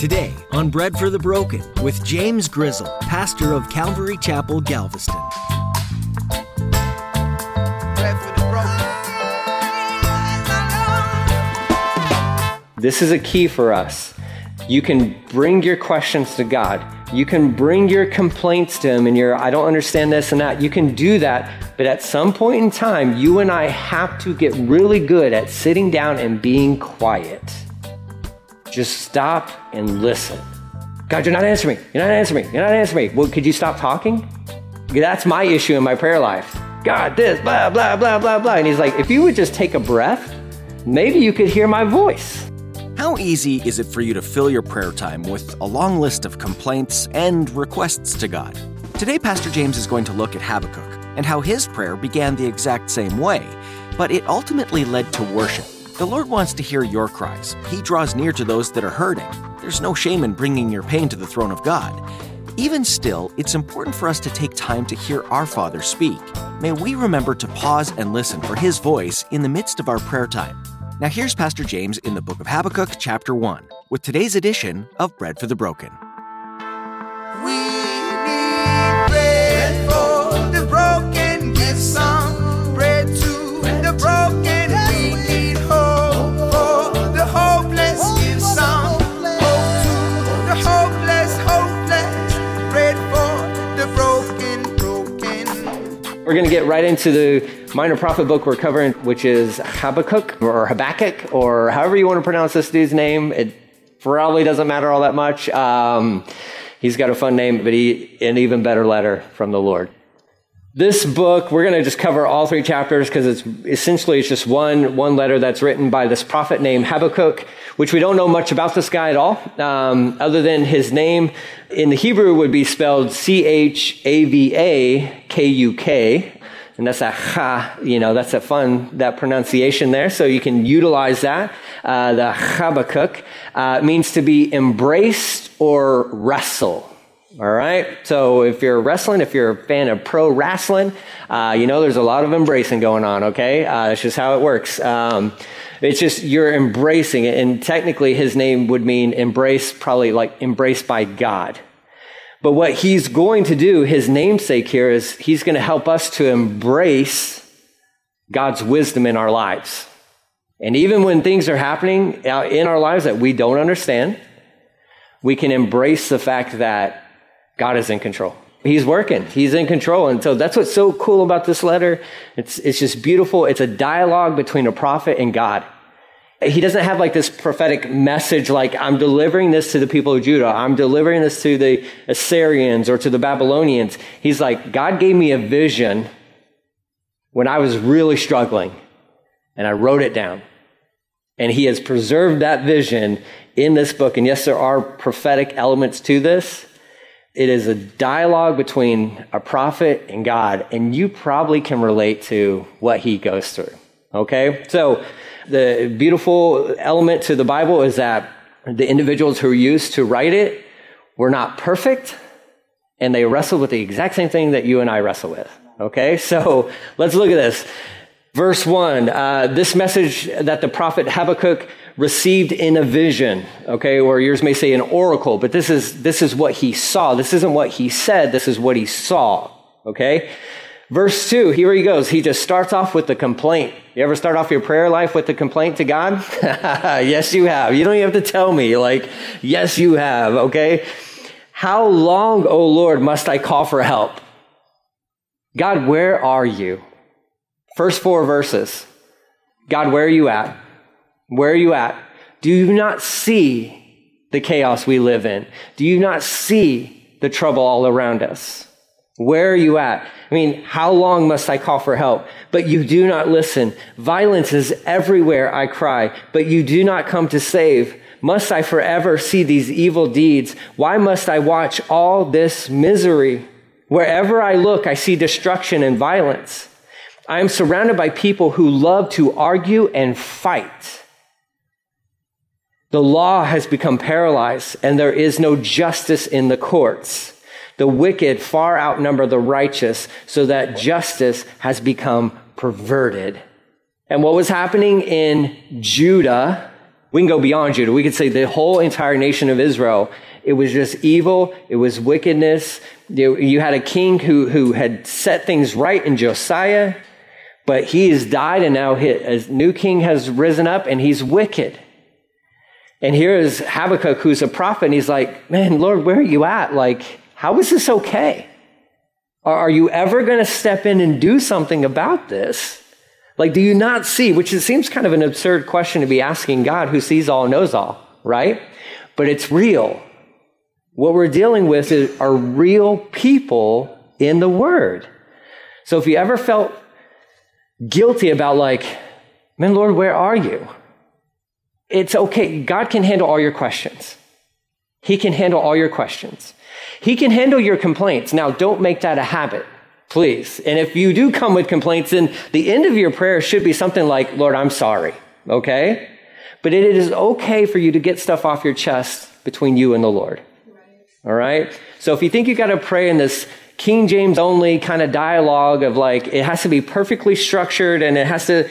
Today on Bread for the Broken with James Grizzle, pastor of Calvary Chapel, Galveston. This is a key for us. You can bring your questions to God. You can bring your complaints to Him and your, I don't understand this and that. You can do that. But at some point in time, you and I have to get really good at sitting down and being quiet. Just stop and listen. God, you're not answering me. You're not answering me. You're not answering me. Well, could you stop talking? That's my issue in my prayer life. God, this, blah, blah, blah, blah, blah. And He's like, if you would just take a breath, maybe you could hear my voice. How easy is it for you to fill your prayer time with a long list of complaints and requests to God? Today, Pastor James is going to look at Habakkuk and how his prayer began the exact same way, but it ultimately led to worship. The Lord wants to hear your cries. He draws near to those that are hurting. There's no shame in bringing your pain to the throne of God. Even still, it's important for us to take time to hear our Father speak. May we remember to pause and listen for His voice in the midst of our prayer time. Now, here's Pastor James in the book of Habakkuk, chapter 1, with today's edition of Bread for the Broken. We're going to get right into the minor prophet book we're covering, which is Habakkuk or Habakkuk or however you want to pronounce this dude's name. It probably doesn't matter all that much. Um, he's got a fun name, but he an even better letter from the Lord. This book, we're going to just cover all three chapters because it's essentially it's just one one letter that's written by this prophet named Habakkuk, which we don't know much about this guy at all, um, other than his name in the Hebrew would be spelled C H A V A K U K and that's a ha, you know, that's a fun, that pronunciation there. So you can utilize that. Uh, the Habakkuk uh, means to be embraced or wrestle. All right. So if you're wrestling, if you're a fan of pro wrestling, uh, you know there's a lot of embracing going on. Okay, uh, that's just how it works. Um, it's just you're embracing it, and technically his name would mean embrace, probably like embraced by God. But what he's going to do, his namesake here, is he's going to help us to embrace God's wisdom in our lives. And even when things are happening in our lives that we don't understand, we can embrace the fact that God is in control. He's working. He's in control. And so that's what's so cool about this letter. It's, it's just beautiful. It's a dialogue between a prophet and God. He doesn't have like this prophetic message like, I'm delivering this to the people of Judah. I'm delivering this to the Assyrians or to the Babylonians. He's like, God gave me a vision when I was really struggling and I wrote it down. And he has preserved that vision in this book. And yes, there are prophetic elements to this. It is a dialogue between a prophet and God, and you probably can relate to what he goes through. Okay? So, the beautiful element to the Bible is that the individuals who used to write it were not perfect, and they wrestled with the exact same thing that you and I wrestle with. Okay? So, let's look at this. Verse 1 uh, this message that the prophet Habakkuk received in a vision, okay, or yours may say an oracle, but this is, this is what he saw. This isn't what he said, this is what he saw, okay? Verse 2, here he goes. He just starts off with the complaint. You ever start off your prayer life with the complaint to God? yes, you have. You don't even have to tell me. Like, yes, you have, okay? How long, O Lord, must I call for help? God, where are you? First four verses. God, where are you at? Where are you at? Do you not see the chaos we live in? Do you not see the trouble all around us? Where are you at? I mean, how long must I call for help? But you do not listen. Violence is everywhere, I cry, but you do not come to save. Must I forever see these evil deeds? Why must I watch all this misery? Wherever I look, I see destruction and violence. I am surrounded by people who love to argue and fight. The law has become paralyzed and there is no justice in the courts. The wicked far outnumber the righteous, so that justice has become perverted. And what was happening in Judah We can go beyond Judah. We could say the whole entire nation of Israel. It was just evil. It was wickedness. You had a king who, who had set things right in Josiah, but he has died and now a new king has risen up and he's wicked. And here is Habakkuk, who's a prophet, and he's like, man, Lord, where are you at? Like, how is this okay? Are you ever going to step in and do something about this? Like, do you not see, which it seems kind of an absurd question to be asking God who sees all knows all, right? But it's real. What we're dealing with is, are real people in the Word. So if you ever felt guilty about, like, man, Lord, where are you? It's okay. God can handle all your questions. He can handle all your questions. He can handle your complaints. Now, don't make that a habit, please. And if you do come with complaints, then the end of your prayer should be something like, Lord, I'm sorry. Okay? But it is okay for you to get stuff off your chest between you and the Lord. All right? So if you think you got to pray in this King James only kind of dialogue of like, it has to be perfectly structured and it has to,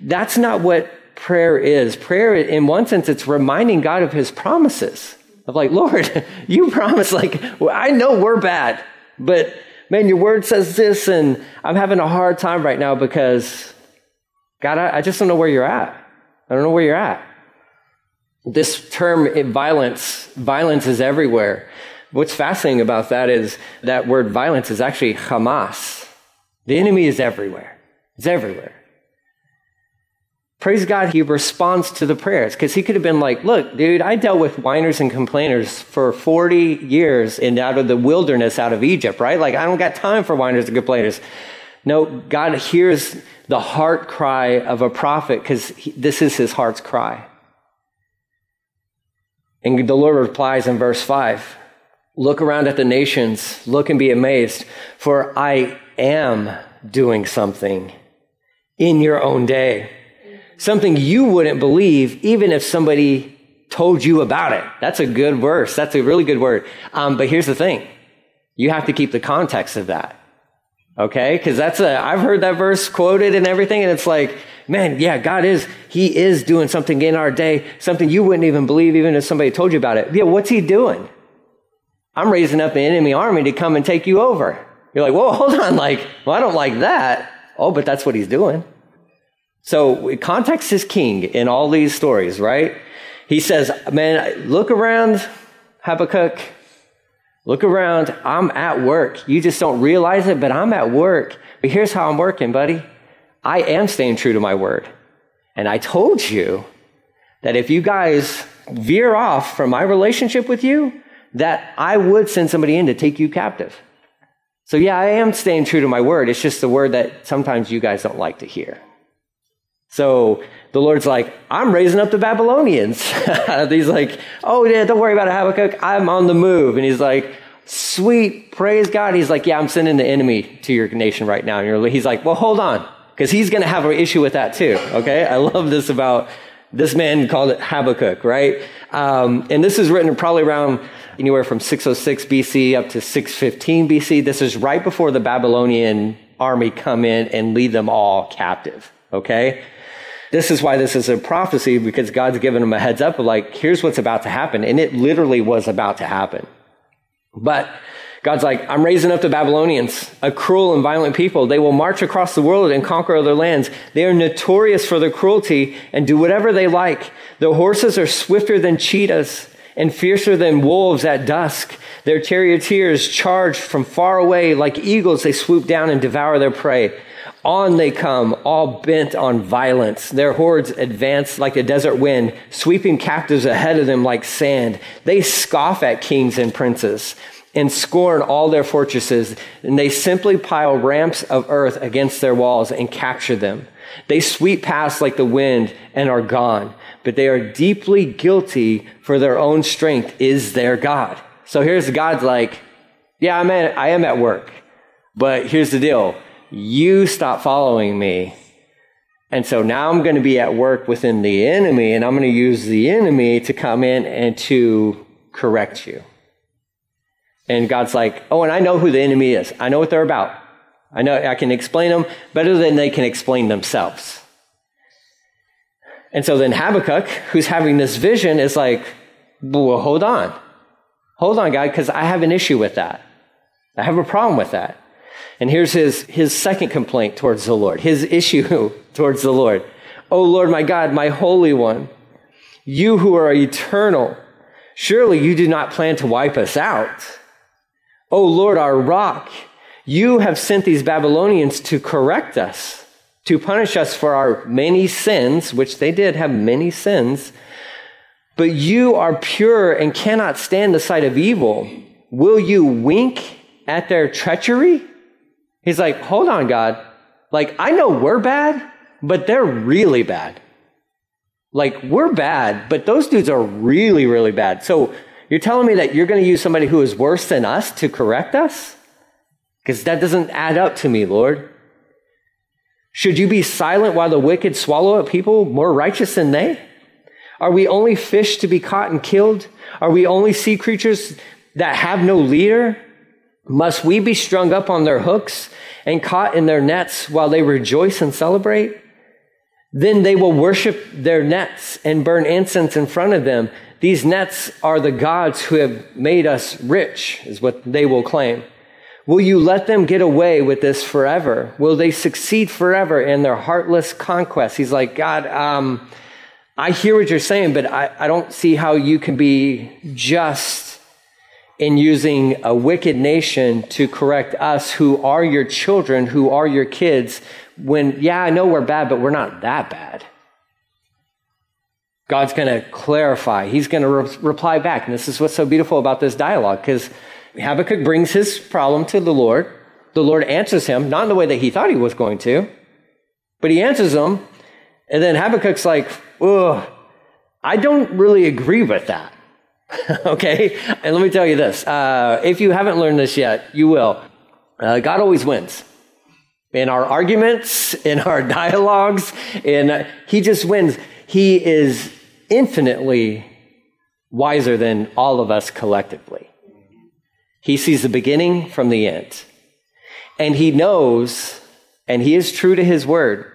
that's not what prayer is. Prayer, in one sense, it's reminding God of his promises of like, Lord, you promised, like, I know we're bad, but man, your word says this, and I'm having a hard time right now because, God, I, I just don't know where you're at. I don't know where you're at. This term, violence, violence is everywhere. What's fascinating about that is that word violence is actually Hamas. The enemy is everywhere. It's everywhere. Praise God, he responds to the prayers because he could have been like, Look, dude, I dealt with whiners and complainers for 40 years in out of the wilderness out of Egypt, right? Like, I don't got time for whiners and complainers. No, God hears the heart cry of a prophet because this is his heart's cry. And the Lord replies in verse 5 Look around at the nations, look and be amazed, for I am doing something in your own day something you wouldn't believe even if somebody told you about it. That's a good verse. That's a really good word. Um, but here's the thing. You have to keep the context of that. Okay? Cause that's a, I've heard that verse quoted and everything. And it's like, man, yeah, God is, He is doing something in our day, something you wouldn't even believe even if somebody told you about it. Yeah, what's He doing? I'm raising up an enemy army to come and take you over. You're like, whoa, hold on. Like, well, I don't like that. Oh, but that's what He's doing. So context is king in all these stories, right? He says, man, look around, Habakkuk. Look around. I'm at work. You just don't realize it, but I'm at work. But here's how I'm working, buddy. I am staying true to my word. And I told you that if you guys veer off from my relationship with you, that I would send somebody in to take you captive. So yeah, I am staying true to my word. It's just the word that sometimes you guys don't like to hear. So the Lord's like, I'm raising up the Babylonians. he's like, oh, yeah, don't worry about it, Habakkuk. I'm on the move. And he's like, sweet, praise God. He's like, yeah, I'm sending the enemy to your nation right now. And he's like, well, hold on, because he's going to have an issue with that too. Okay. I love this about this man called it Habakkuk, right? Um, and this is written probably around anywhere from 606 BC up to 615 BC. This is right before the Babylonian army come in and lead them all captive. Okay. This is why this is a prophecy because God's given them a heads up of like, here's what's about to happen. And it literally was about to happen. But God's like, I'm raising up the Babylonians, a cruel and violent people. They will march across the world and conquer other lands. They are notorious for their cruelty and do whatever they like. Their horses are swifter than cheetahs and fiercer than wolves at dusk. Their charioteers charge from far away like eagles. They swoop down and devour their prey. On they come, all bent on violence. Their hordes advance like a desert wind, sweeping captives ahead of them like sand. They scoff at kings and princes and scorn all their fortresses, and they simply pile ramps of earth against their walls and capture them. They sweep past like the wind and are gone, but they are deeply guilty for their own strength is their God. So here's God's like, yeah, I'm at, I am at work, but here's the deal. You stop following me. And so now I'm going to be at work within the enemy, and I'm going to use the enemy to come in and to correct you. And God's like, oh, and I know who the enemy is. I know what they're about. I know I can explain them better than they can explain themselves. And so then Habakkuk, who's having this vision, is like, well, hold on. Hold on, God, because I have an issue with that. I have a problem with that. And here's his, his second complaint towards the Lord, his issue towards the Lord. Oh Lord, my God, my Holy One, you who are eternal, surely you do not plan to wipe us out. Oh Lord, our rock, you have sent these Babylonians to correct us, to punish us for our many sins, which they did have many sins. But you are pure and cannot stand the sight of evil. Will you wink at their treachery? He's like, hold on, God. Like, I know we're bad, but they're really bad. Like, we're bad, but those dudes are really, really bad. So you're telling me that you're going to use somebody who is worse than us to correct us? Because that doesn't add up to me, Lord. Should you be silent while the wicked swallow up people more righteous than they? Are we only fish to be caught and killed? Are we only sea creatures that have no leader? Must we be strung up on their hooks and caught in their nets while they rejoice and celebrate? Then they will worship their nets and burn incense in front of them. These nets are the gods who have made us rich, is what they will claim. Will you let them get away with this forever? Will they succeed forever in their heartless conquest? He's like, God, um, I hear what you're saying, but I, I don't see how you can be just in using a wicked nation to correct us who are your children, who are your kids, when, yeah, I know we're bad, but we're not that bad. God's going to clarify. He's going to re- reply back. And this is what's so beautiful about this dialogue because Habakkuk brings his problem to the Lord. The Lord answers him, not in the way that he thought he was going to, but he answers him. And then Habakkuk's like, ugh, I don't really agree with that. okay? And let me tell you this uh, if you haven't learned this yet, you will. Uh, God always wins. In our arguments, in our dialogues, in, uh, He just wins. He is infinitely wiser than all of us collectively. He sees the beginning from the end. And He knows, and He is true to His word,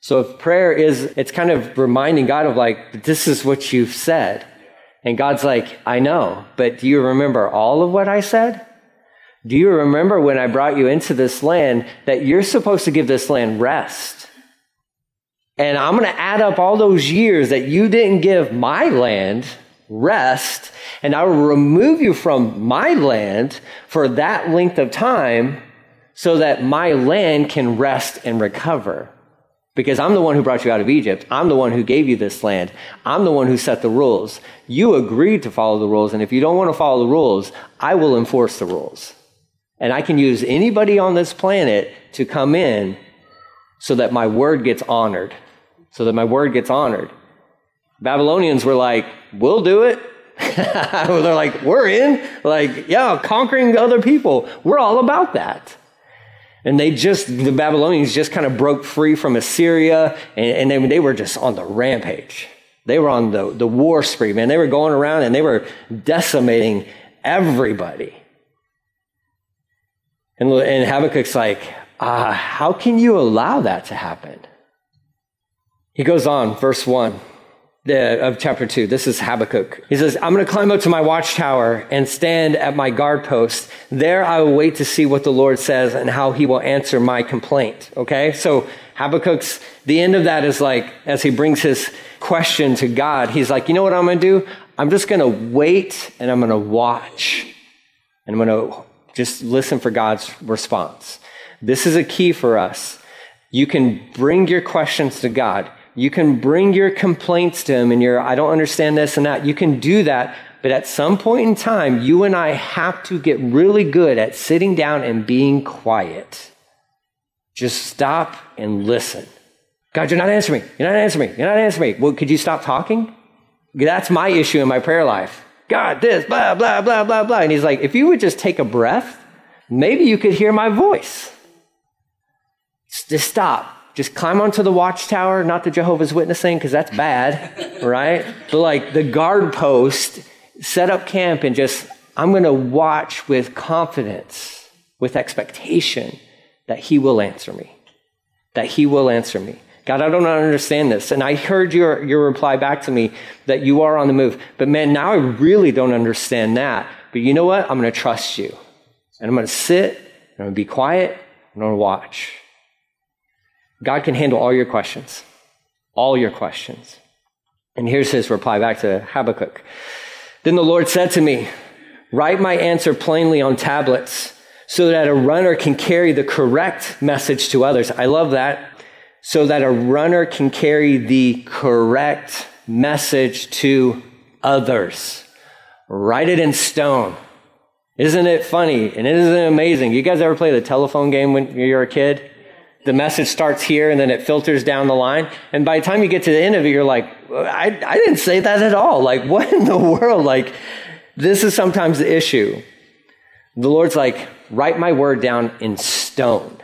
so if prayer is, it's kind of reminding God of like, this is what you've said. And God's like, I know, but do you remember all of what I said? Do you remember when I brought you into this land that you're supposed to give this land rest? And I'm going to add up all those years that you didn't give my land rest, and I will remove you from my land for that length of time so that my land can rest and recover because I'm the one who brought you out of Egypt. I'm the one who gave you this land. I'm the one who set the rules. You agreed to follow the rules, and if you don't want to follow the rules, I will enforce the rules. And I can use anybody on this planet to come in so that my word gets honored. So that my word gets honored. Babylonians were like, we'll do it. They're like, we're in. Like, yeah, conquering other people. We're all about that. And they just, the Babylonians just kind of broke free from Assyria and, and they, they were just on the rampage. They were on the, the war spree, man. They were going around and they were decimating everybody. And, and Habakkuk's like, uh, how can you allow that to happen? He goes on, verse 1 the, of chapter 2. This is Habakkuk. He says, I'm going to climb up to my watchtower and stand at my guard post. There I will wait to see what the Lord says and how he will answer my complaint. Okay? So Habakkuk's, the end of that is like, as he brings his question to God, he's like, you know what I'm going to do? I'm just going to wait and I'm going to watch. And I'm going to just listen for God's response. This is a key for us. You can bring your questions to God. You can bring your complaints to him and your, I don't understand this and that. You can do that. But at some point in time, you and I have to get really good at sitting down and being quiet. Just stop and listen. God, you're not answering me. You're not answering me. You're not answering me. Well, could you stop talking? That's my issue in my prayer life. God, this, blah, blah, blah, blah, blah. And he's like, if you would just take a breath, maybe you could hear my voice. Just stop just climb onto the watchtower, not the Jehovah's Witnessing, because that's bad, right? But like the guard post, set up camp and just, I'm going to watch with confidence, with expectation that He will answer me. That He will answer me. God, I don't understand this. And I heard your, your reply back to me that you are on the move. But man, now I really don't understand that. But you know what? I'm going to trust you. And I'm going to sit, and I'm going to be quiet, and I'm going to watch. God can handle all your questions. All your questions. And here's his reply back to Habakkuk. Then the Lord said to me, Write my answer plainly on tablets so that a runner can carry the correct message to others. I love that. So that a runner can carry the correct message to others. Write it in stone. Isn't it funny? And isn't it amazing? You guys ever play the telephone game when you're a kid? The message starts here and then it filters down the line. And by the time you get to the end of it, you're like, I, I didn't say that at all. Like, what in the world? Like, this is sometimes the issue. The Lord's like, write my word down in stone.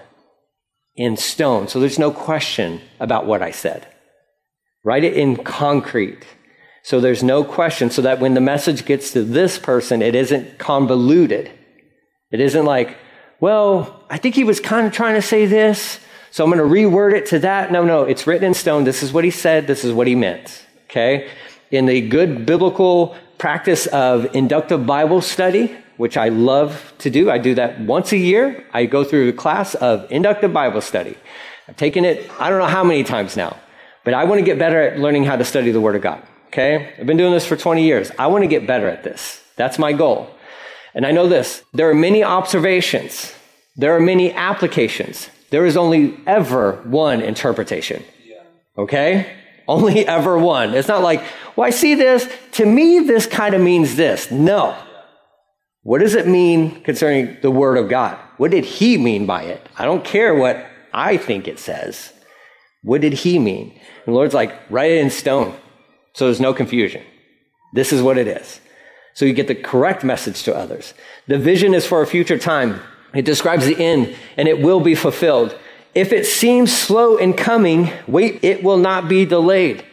In stone. So there's no question about what I said. Write it in concrete. So there's no question. So that when the message gets to this person, it isn't convoluted. It isn't like, well, I think he was kind of trying to say this. So I'm going to reword it to that. No, no, it's written in stone. This is what he said. This is what he meant. Okay. In the good biblical practice of inductive Bible study, which I love to do. I do that once a year. I go through a class of inductive Bible study. I've taken it, I don't know how many times now, but I want to get better at learning how to study the Word of God. Okay? I've been doing this for 20 years. I want to get better at this. That's my goal. And I know this there are many observations, there are many applications. There is only ever one interpretation. Okay? Only ever one. It's not like, well, I see this. To me, this kind of means this. No. What does it mean concerning the Word of God? What did He mean by it? I don't care what I think it says. What did He mean? And the Lord's like, write it in stone so there's no confusion. This is what it is. So you get the correct message to others. The vision is for a future time. It describes the end and it will be fulfilled. If it seems slow in coming, wait, it will not be delayed.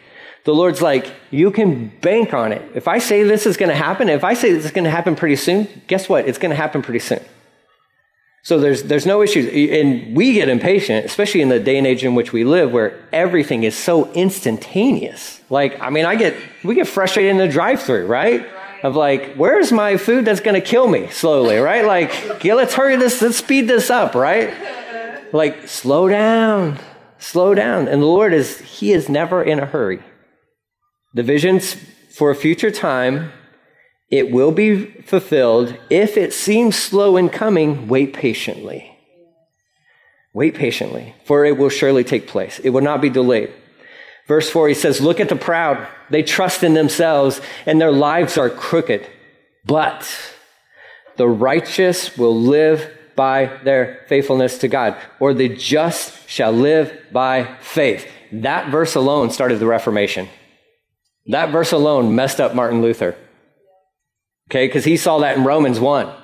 The Lord's like, you can bank on it. If I say this is going to happen, if I say this is going to happen pretty soon, guess what? It's going to happen pretty soon. So there's, there's no issues. And we get impatient, especially in the day and age in which we live, where everything is so instantaneous. Like, I mean, I get, we get frustrated in the drive through, right? Of like, where's my food that's going to kill me slowly, right? Like, yeah, let's hurry this, let's speed this up, right? Like, slow down, slow down. And the Lord is, He is never in a hurry. The vision's for a future time. It will be fulfilled. If it seems slow in coming, wait patiently. Wait patiently, for it will surely take place. It will not be delayed. Verse 4, he says, Look at the proud. They trust in themselves, and their lives are crooked. But the righteous will live by their faithfulness to God, or the just shall live by faith. That verse alone started the Reformation. That verse alone messed up Martin Luther. Okay, because he saw that in Romans 1.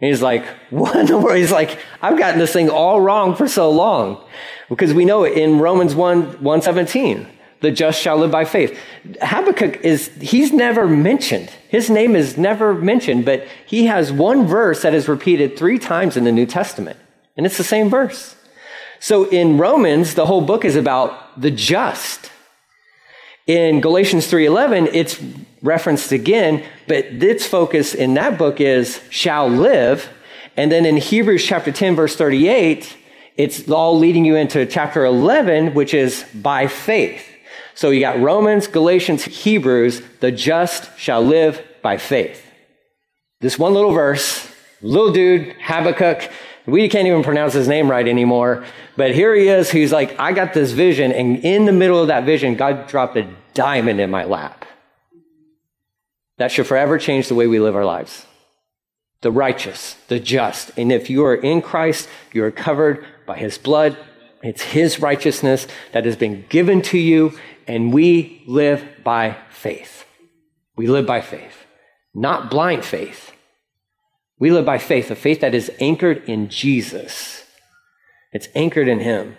He's like, what in the world? He's like, I've gotten this thing all wrong for so long. Because we know it in Romans 1, 117 the just shall live by faith. Habakkuk is, he's never mentioned. His name is never mentioned, but he has one verse that is repeated three times in the New Testament. And it's the same verse. So in Romans, the whole book is about the just. In Galatians 3:11, it's referenced again, but its focus in that book is shall live. And then in Hebrews chapter 10 verse 38, it's all leading you into chapter 11, which is by faith. So you got Romans, Galatians, Hebrews, the just shall live by faith. This one little verse, little dude, Habakkuk, we can't even pronounce his name right anymore. But here he is. He's like, I got this vision. And in the middle of that vision, God dropped a diamond in my lap. That should forever change the way we live our lives. The righteous, the just. And if you are in Christ, you are covered by his blood. It's his righteousness that has been given to you and we live by faith. We live by faith, not blind faith. We live by faith, a faith that is anchored in Jesus. It's anchored in Him.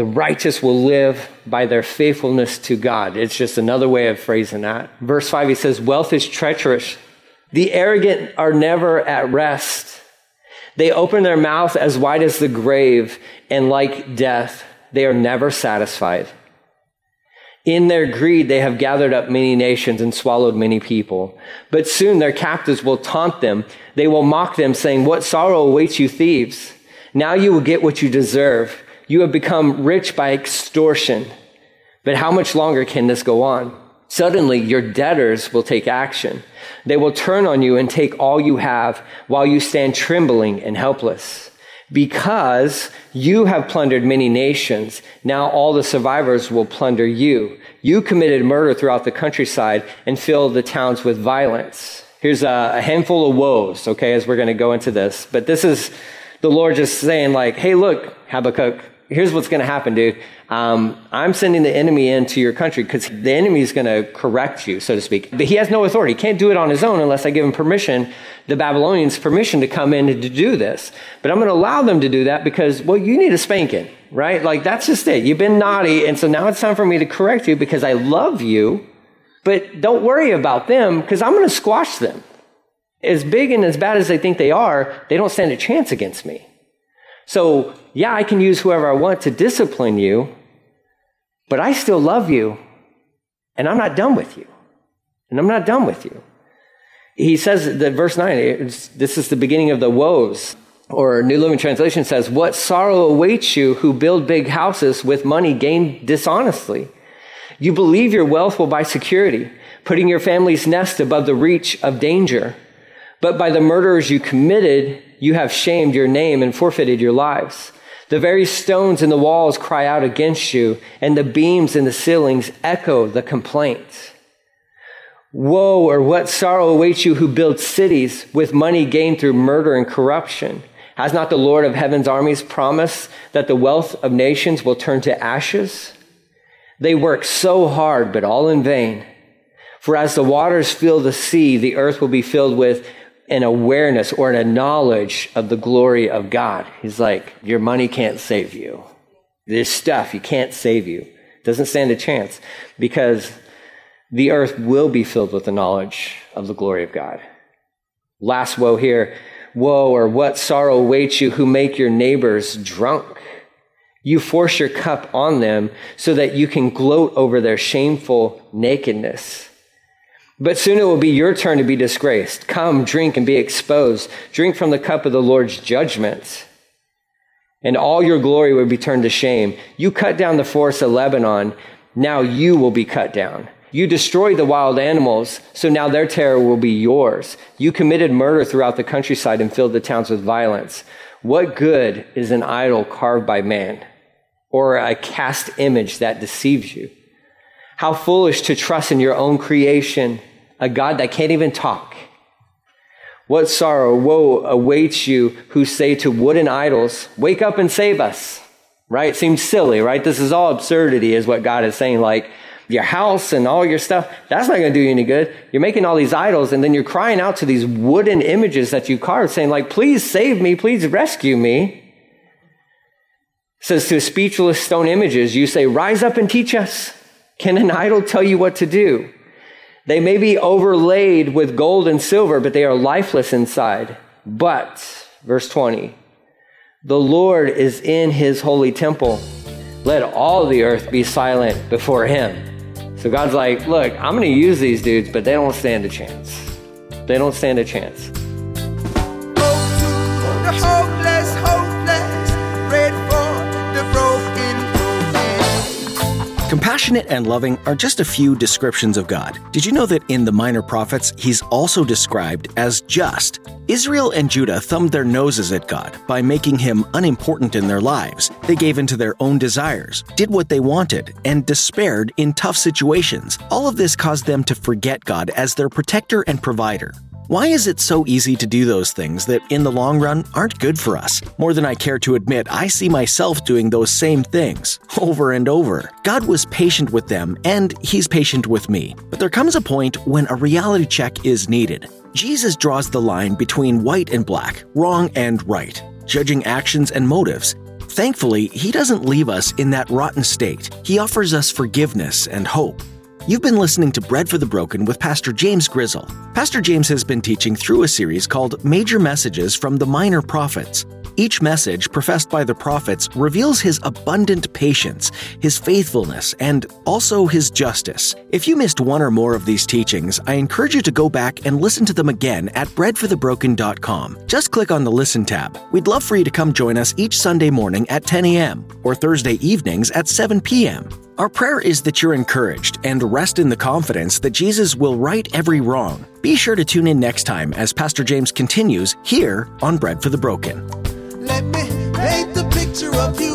The righteous will live by their faithfulness to God. It's just another way of phrasing that. Verse 5, he says, Wealth is treacherous. The arrogant are never at rest. They open their mouth as wide as the grave, and like death, they are never satisfied. In their greed, they have gathered up many nations and swallowed many people. But soon their captives will taunt them. They will mock them, saying, What sorrow awaits you, thieves? Now you will get what you deserve. You have become rich by extortion. But how much longer can this go on? Suddenly, your debtors will take action. They will turn on you and take all you have while you stand trembling and helpless. Because you have plundered many nations, now all the survivors will plunder you. You committed murder throughout the countryside and filled the towns with violence. Here's a, handful of woes, okay, as we're going to go into this. But this is the Lord just saying, like, hey, look, Habakkuk, here's what's going to happen, dude. Um, I'm sending the enemy into your country because the enemy is going to correct you, so to speak. But he has no authority. He can't do it on his own unless I give him permission, the Babylonians permission to come in and to do this. But I'm going to allow them to do that because, well, you need a spanking, right? Like that's just it. You've been naughty. And so now it's time for me to correct you because I love you. But don't worry about them because I'm going to squash them. As big and as bad as they think they are, they don't stand a chance against me. So, yeah, I can use whoever I want to discipline you, but I still love you, and I'm not done with you. And I'm not done with you. He says that verse 9, this is the beginning of the woes. Or New Living Translation says, What sorrow awaits you who build big houses with money gained dishonestly? You believe your wealth will buy security, putting your family's nest above the reach of danger. But by the murders you committed, you have shamed your name and forfeited your lives. The very stones in the walls cry out against you, and the beams in the ceilings echo the complaint. Woe or what sorrow awaits you who build cities with money gained through murder and corruption. Has not the Lord of heaven's armies promised that the wealth of nations will turn to ashes? They work so hard, but all in vain. For as the waters fill the sea, the earth will be filled with an awareness or a knowledge of the glory of God. He's like, your money can't save you. This stuff, you can't save you. Doesn't stand a chance because the earth will be filled with the knowledge of the glory of God. Last woe here. Woe or what sorrow awaits you who make your neighbors drunk. You force your cup on them so that you can gloat over their shameful nakedness. But soon it will be your turn to be disgraced. Come, drink and be exposed. Drink from the cup of the Lord's judgment. And all your glory will be turned to shame. You cut down the forests of Lebanon. Now you will be cut down. You destroyed the wild animals, so now their terror will be yours. You committed murder throughout the countryside and filled the towns with violence. What good is an idol carved by man or a cast image that deceives you? How foolish to trust in your own creation a God that can't even talk. What sorrow, woe awaits you who say to wooden idols, Wake up and save us. Right? It Seems silly, right? This is all absurdity, is what God is saying. Like, your house and all your stuff, that's not going to do you any good. You're making all these idols and then you're crying out to these wooden images that you carved saying like, please save me, please rescue me. It says to speechless stone images, you say, rise up and teach us. Can an idol tell you what to do? They may be overlaid with gold and silver, but they are lifeless inside. But, verse 20, the Lord is in his holy temple. Let all the earth be silent before him. So God's like, look, I'm going to use these dudes, but they don't stand a chance. They don't stand a chance. Compassionate and loving are just a few descriptions of God. Did you know that in the Minor Prophets, he's also described as just? Israel and Judah thumbed their noses at God by making him unimportant in their lives. They gave in to their own desires, did what they wanted, and despaired in tough situations. All of this caused them to forget God as their protector and provider. Why is it so easy to do those things that in the long run aren't good for us? More than I care to admit, I see myself doing those same things over and over. God was patient with them, and He's patient with me. But there comes a point when a reality check is needed. Jesus draws the line between white and black, wrong and right, judging actions and motives. Thankfully, He doesn't leave us in that rotten state. He offers us forgiveness and hope. You've been listening to Bread for the Broken with Pastor James Grizzle. Pastor James has been teaching through a series called Major Messages from the Minor Prophets. Each message professed by the prophets reveals his abundant patience, his faithfulness, and also his justice. If you missed one or more of these teachings, I encourage you to go back and listen to them again at breadforthebroken.com. Just click on the Listen tab. We'd love for you to come join us each Sunday morning at 10 a.m. or Thursday evenings at 7 p.m. Our prayer is that you're encouraged and rest in the confidence that Jesus will right every wrong. Be sure to tune in next time as Pastor James continues here on Bread for the Broken. Picture of you